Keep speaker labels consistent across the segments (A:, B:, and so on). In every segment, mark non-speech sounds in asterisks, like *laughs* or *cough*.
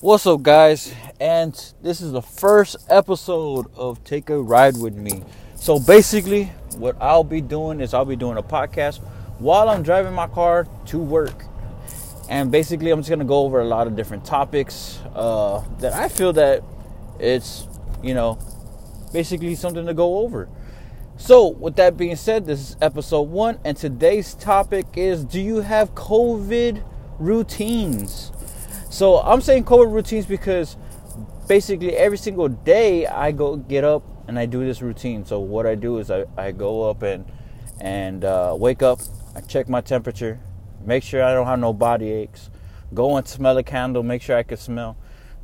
A: What's up, guys? And this is the first episode of Take a Ride with Me. So, basically, what I'll be doing is I'll be doing a podcast while I'm driving my car to work. And basically, I'm just gonna go over a lot of different topics uh, that I feel that it's, you know, basically something to go over. So, with that being said, this is episode one, and today's topic is Do you have COVID routines? So, I'm saying COVID routines because basically every single day I go get up and I do this routine. So, what I do is I, I go up and and uh, wake up, I check my temperature, make sure I don't have no body aches, go and smell a candle, make sure I can smell,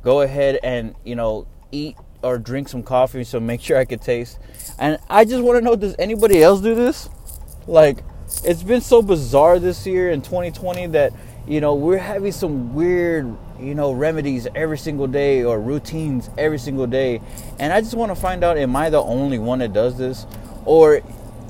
A: go ahead and you know eat or drink some coffee, so make sure I could taste. And I just want to know, does anybody else do this? Like, it's been so bizarre this year in 2020 that you know we're having some weird you know remedies every single day or routines every single day. And i just want to find out am i the only one that does this? Or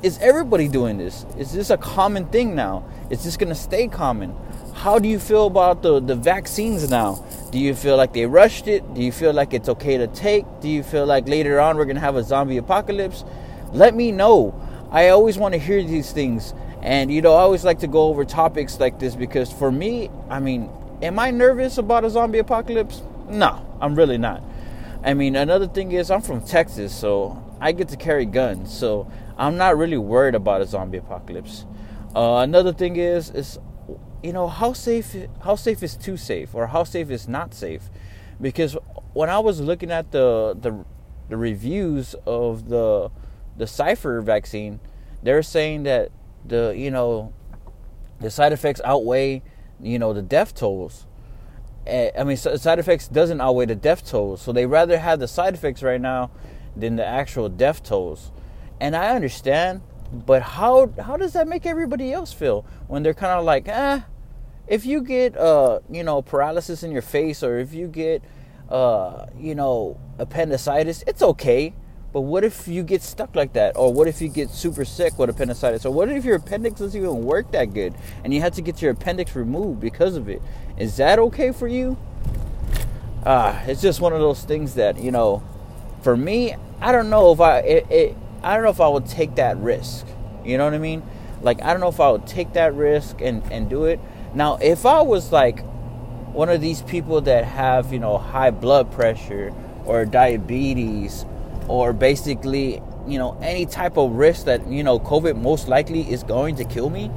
A: is everybody doing this? Is this a common thing now? Is this going to stay common? How do you feel about the, the vaccines now? Do you feel like they rushed it? Do you feel like it's okay to take? Do you feel like later on we're going to have a zombie apocalypse? Let me know. I always want to hear these things and you know i always like to go over topics like this because for me i mean am i nervous about a zombie apocalypse? No i'm really not. I mean another thing is i'm from texas so i get to carry guns so i'm not really worried about a zombie apocalypse. Uh, another thing is is you know how safe how safe is too safe or how safe is not safe? Because when i was looking at the the, the reviews of the the Pfizer vaccine they're saying that the you know the side effects outweigh you know the death tolls. I mean side effects doesn't outweigh the death tolls so they rather have the side effects right now than the actual death tolls. And i understand but how how does that make everybody else feel when they're kind of like eh if you get uh you know paralysis in your face or if you get uh you know appendicitis it's okay but what if you get stuck like that? Or what if you get super sick with appendicitis? Or what if your appendix doesn't even work that good and you have to get your appendix removed because of it? Is that okay for you? Ah it's just one of those things that you know for me i don't know if i it, it i don't know if i would take that risk. You know what i mean? Like i don't know if i would take that risk and and do it. Now, if I was like one of these people that have, you know, high blood pressure or diabetes or basically, you know, any type of risk that, you know, COVID most likely is going to kill me,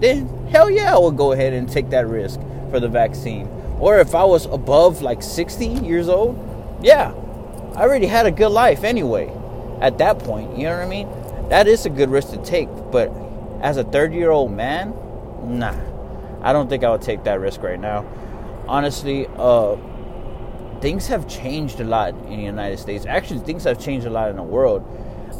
A: then hell yeah, I would go ahead and take that risk for the vaccine. Or if I was above like 60 years old, yeah, I already had a good life anyway at that point. You know what I mean? That is a good risk to take. But as a 30 year old man, nah. I don't think I would take that risk right now. Honestly, uh, things have changed a lot in the United States. Actually, things have changed a lot in the world.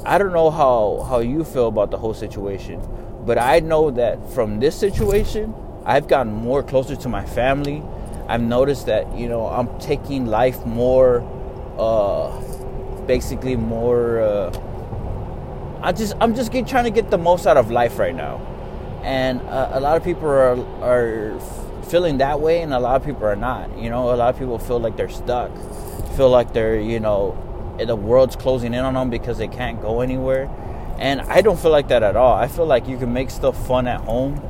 A: I don't know how, how you feel about the whole situation, but I know that from this situation, I've gotten more closer to my family. I've noticed that, you know, I'm taking life more, uh, basically more, uh, I just, I'm just get, trying to get the most out of life right now and uh, a lot of people are are feeling that way, and a lot of people are not. You know, a lot of people feel like they're stuck, feel like they're you know the world's closing in on them because they can't go anywhere. And I don't feel like that at all. I feel like you can make stuff fun at home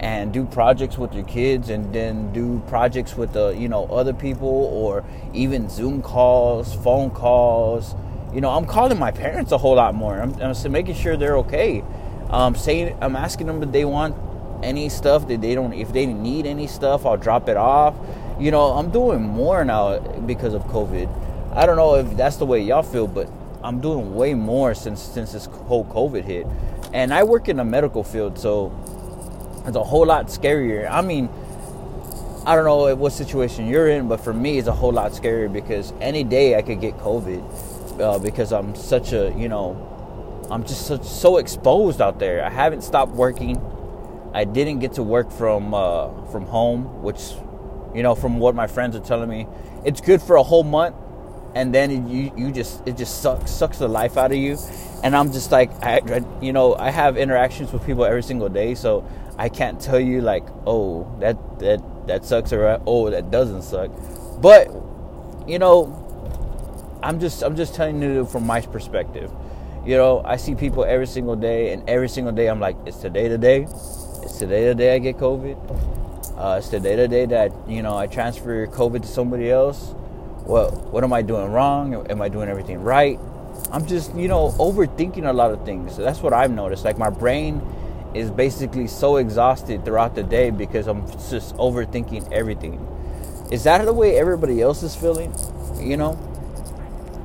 A: and do projects with your kids and then do projects with the you know other people or even Zoom calls, phone calls. You know, I'm calling my parents a whole lot more. I'm, I'm making sure they're okay um, saying I'm asking them if they want any stuff that they don't if they need any stuff I'll drop it off you know I'm doing more now because of COVID I don't know if that's the way y'all feel but I'm doing way more since since this whole COVID hit and I work in the medical field so it's a whole lot scarier I mean I don't know what situation you're in but for me it's a whole lot scarier because any day I could get COVID uh, because I'm such a you know I'm just so, so, exposed out there. I haven't stopped working. I didn't get to work from uh, from home, which, you know, from what my friends are telling me, it's good for a whole month, and then you you just it just sucks sucks the life out of you. And I'm just like, I, you know, I have interactions with people every single day, so I can't tell you like, oh, that that that sucks or oh, that doesn't suck. But you know, I'm just I'm just telling you from my perspective. You know, I see people every single day, and every single day I'm like, it's today the day. It's today the day I get COVID. Uh, it's today the day that you know I transfer COVID to somebody else. Well, what am I doing wrong? Am I doing everything right? I'm just you know overthinking a lot of things. That's what I've noticed. Like my brain is basically so exhausted throughout the day because I'm just overthinking everything. Is that the way everybody else is feeling? You know?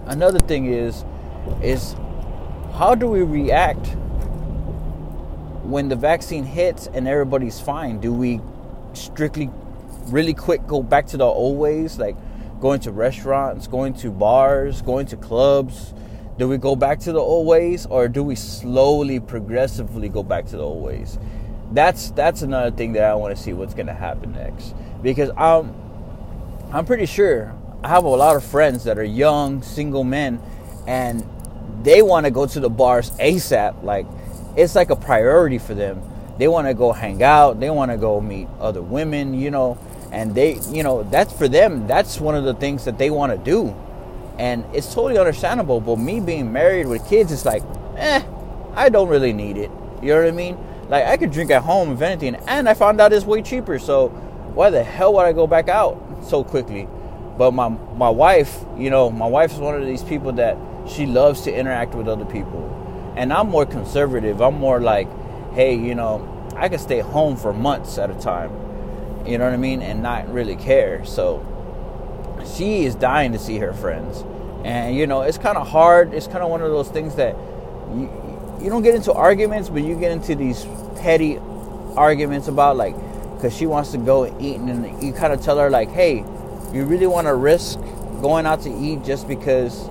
A: Another thing is is how do we react when the vaccine hits and everybody's fine? Do we strictly really quick go back to the old ways like going to restaurants, going to bars, going to clubs? Do we go back to the old ways or do we slowly progressively go back to the old ways? That's that's another thing that I want to see what's going to happen next because I'm I'm pretty sure I have a lot of friends that are young single men and they want to go to the bars ASAP like it's like a priority for them. They want to go hang out, they want to go meet other women, you know, and they, you know, that's for them. That's one of the things that they want to do and it's totally understandable. But me being married with kids, it's like, eh, I don't really need it. You know what I mean? Like I could drink at home if anything, and I found out it's way cheaper. So why the hell would I go back out so quickly? But my my wife, you know, my wife is one of these people that she loves to interact with other people, and I'm more conservative. I'm more like, hey, you know, I can stay home for months at a time. You know what I mean, and not really care. So she is dying to see her friends. And you know, it's kind of hard. It's kind of one of those things that you you don't get into arguments, but you get into these petty arguments about like because she wants to go eat, and you kind of tell her like, hey, you really want to risk going out to eat just because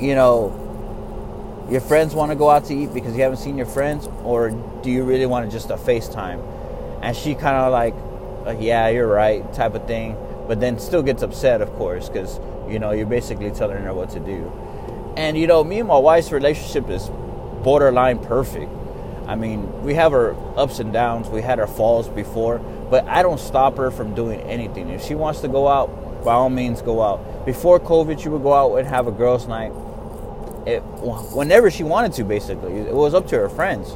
A: you know your friends want to go out to eat because you haven't seen your friends, or do you really want to just a FaceTime? And she kind of like, like, yeah, you're right, type of thing but then still gets upset, of course, because you know you're basically telling her what to do. And you know, me and my wife's relationship is borderline perfect. I mean, we have our ups and downs, we had our falls before, but I don't stop her from doing anything. If she wants to go out, by all means, go out. Before COVID, she would go out and have a girls' night. It, whenever she wanted to, basically, it was up to her friends.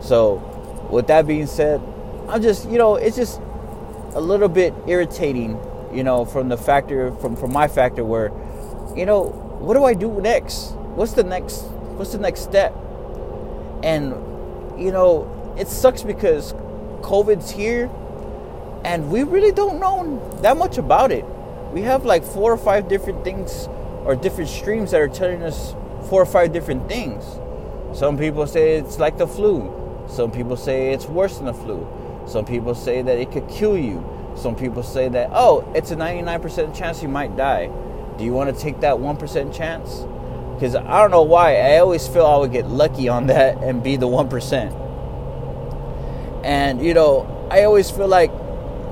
A: So, with that being said, I'm just, you know, it's just a little bit irritating you know, from the factor from from my factor where, you know, what do I do next? What's the next what's the next step? And you know, it sucks because COVID's here and we really don't know that much about it. We have like four or five different things or different streams that are telling us four or five different things. Some people say it's like the flu. Some people say it's worse than the flu. Some people say that it could kill you. Some people say that, oh, it's a 99% chance you might die. Do you want to take that 1% chance? Because I don't know why. I always feel I would get lucky on that and be the 1%. And, you know, I always feel like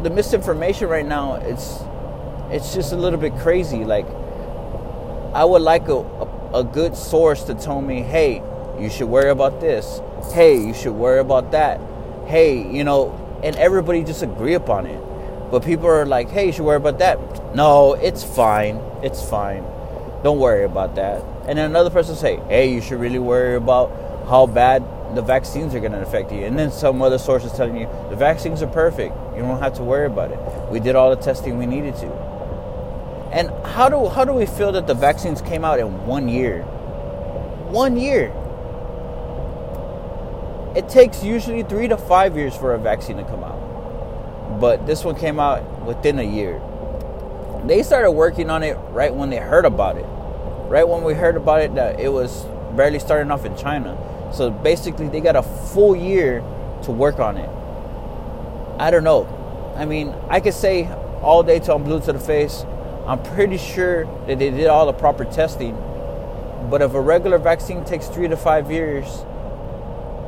A: the misinformation right now, it's it's just a little bit crazy. Like, I would like a, a, a good source to tell me, hey, you should worry about this. Hey, you should worry about that. Hey, you know, and everybody just agree upon it. But people are like, hey, you should worry about that. No, it's fine. It's fine. Don't worry about that. And then another person say, hey, you should really worry about how bad the vaccines are going to affect you. And then some other source is telling you the vaccines are perfect. You don't have to worry about it. We did all the testing we needed to. And how do how do we feel that the vaccines came out in one year? One year. It takes usually three to five years for a vaccine to come out but this one came out within a year. They started working on it right when they heard about it. Right when we heard about it, that it was barely starting off in China. So basically, they got a full year to work on it. I don't know. I mean, I could say all day till I'm blue to the face. I'm pretty sure that they did all the proper testing. But if a regular vaccine takes three to five years,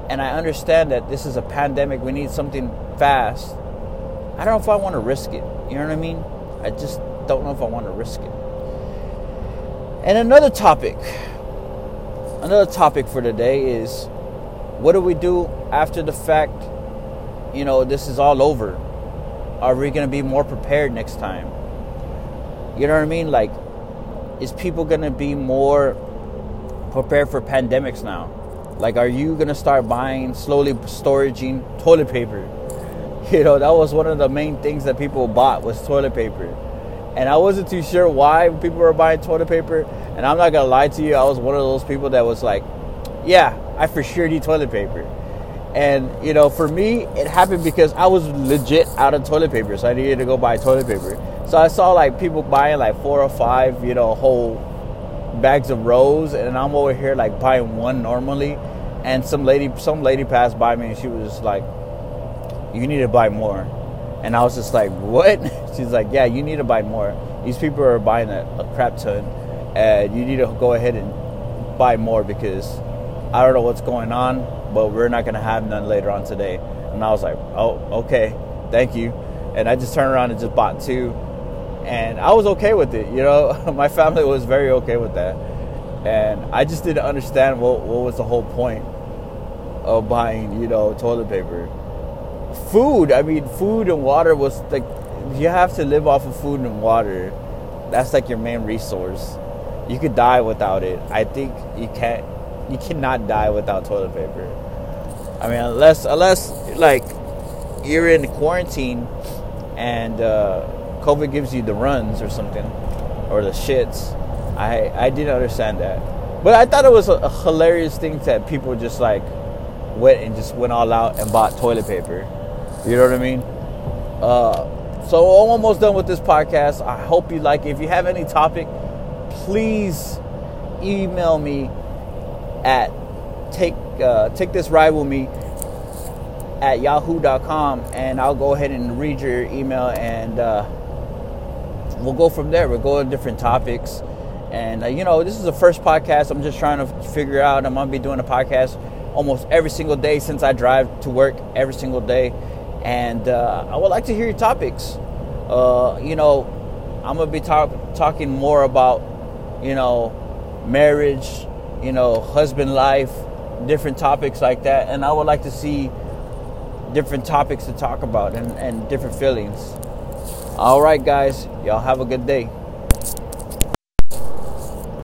A: and I understand that this is a pandemic, we need something fast I don't know if I want to risk it. You know what I mean? I just don't know if I want to risk it. And another topic, another topic for today is what do we do after the fact, you know, this is all over? Are we going to be more prepared next time? You know what I mean? Like, is people gonna be more prepared for pandemics now? Like, are you gonna start buying slowly storaging toilet paper? *laughs* You know, that was one of the main things that people bought was toilet paper. And I wasn't too sure why people were buying toilet paper. And I'm not gonna lie to you, I was one of those people that was like, yeah, I for sure need toilet paper. And you know, for me, it happened because I was legit out of toilet paper, so I needed to go buy toilet paper. So I saw like people buying like four or five, you know, whole bags of rose, and I'm over here like buying one normally. And some lady, some lady passed by me, and she was like, "You need to buy more." And I was just like, "What?" *laughs* She's like, "Yeah, you need to buy more. These people are buying a, a crap ton, and you need to go ahead and buy more because I don't know what's going on, but we're not gonna have none later on today." And I was like, "Oh, okay, thank you." And I just turned around and just bought two, and I was okay with it. You know, *laughs* my family was very okay with that, and I just didn't understand what what was the whole point of buying, you know, toilet paper. Food, I mean, food and water was like you have to live off of food and water. That's like your main resource. You could die without it. I think you can't. You cannot die without toilet paper. I mean, unless unless like you're in quarantine and uh, COVID gives you the runs or something or the shits. I I didn't understand that, but I thought it was a, a hilarious thing that people just like went and just went all out and bought toilet paper. You know what I mean? Uh, so I'm almost done with this podcast. I hope you like it. If you have any topic, please email me at take uh, take this ride with me at yahoo.com and I'll go ahead and read your email and uh, we'll go from there. We'll go to different topics. And, uh, you know, this is the first podcast. I'm just trying to figure out. I'm going to be doing a podcast almost every single day since I drive to work every single day. And uh, I would like to hear your topics. Uh, you know, I'm going to be talk- talking more about, you know, marriage, you know, husband life, different topics like that. And I would like to see different topics to talk about and, and different feelings. All right, guys, y'all have a good day.